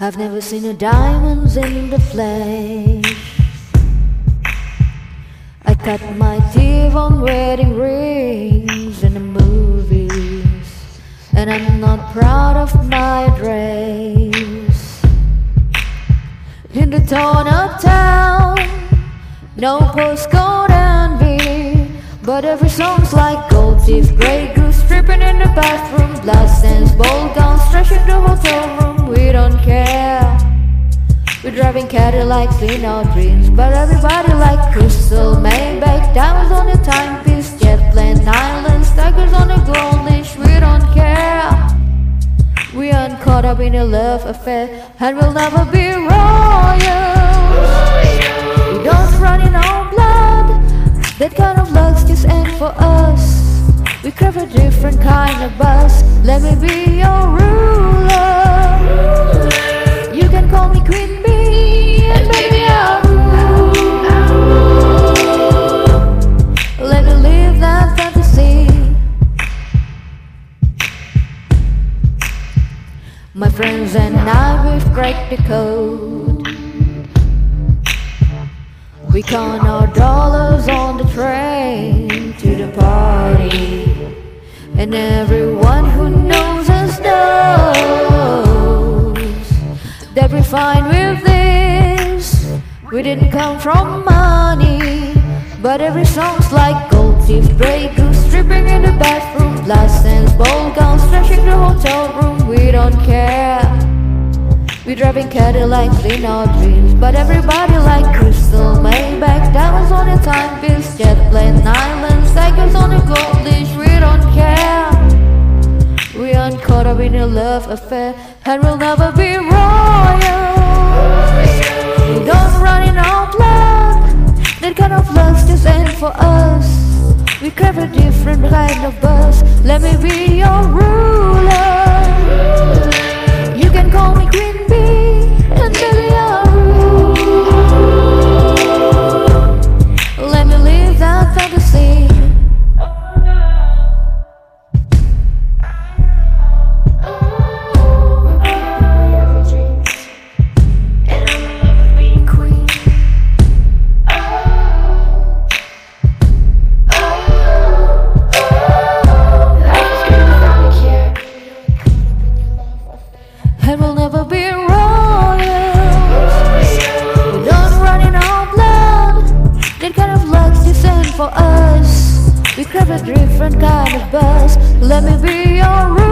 I've never seen a diamonds in the flesh. I cut my teeth on wedding rings in the movies, and I'm not proud of my dress. In the torn up town, no postcode envy, but every song's like gold teeth, grey goose stripping in the bathroom, blood stains, bold guns, trashing the hotel room we don't care. Driving Cadillacs in our dreams, but everybody like Cristal, Maybach, diamonds on the timepiece, jet plane, islands, tigers on the gold leash. We don't care. We aren't caught up in a love affair, and we'll never be royals. We don't run in our blood. That kind of luck's just ain't for us. We crave a different kind of buzz. Let me be your ruler. My friends and I, we've cracked the code. We count our dollars on the train to the party. And everyone who knows us knows that we're fine with this. We didn't come from money, but every song's like gold teeth, goose, stripping in the bathroom, dance, ball gowns, driving Cadillacs in our dreams, but everybody like Cristal, Maybach, diamonds on the timepiece, jet plane, islands, cycles on the gold leash. We don't care. We aren't caught up in a love affair, and we'll never be royal. We don't run in our blood. That kind of luck's just ain't for us. We crave a different kind of buzz. Let me be your a different kind of buzz. Let me be your rule.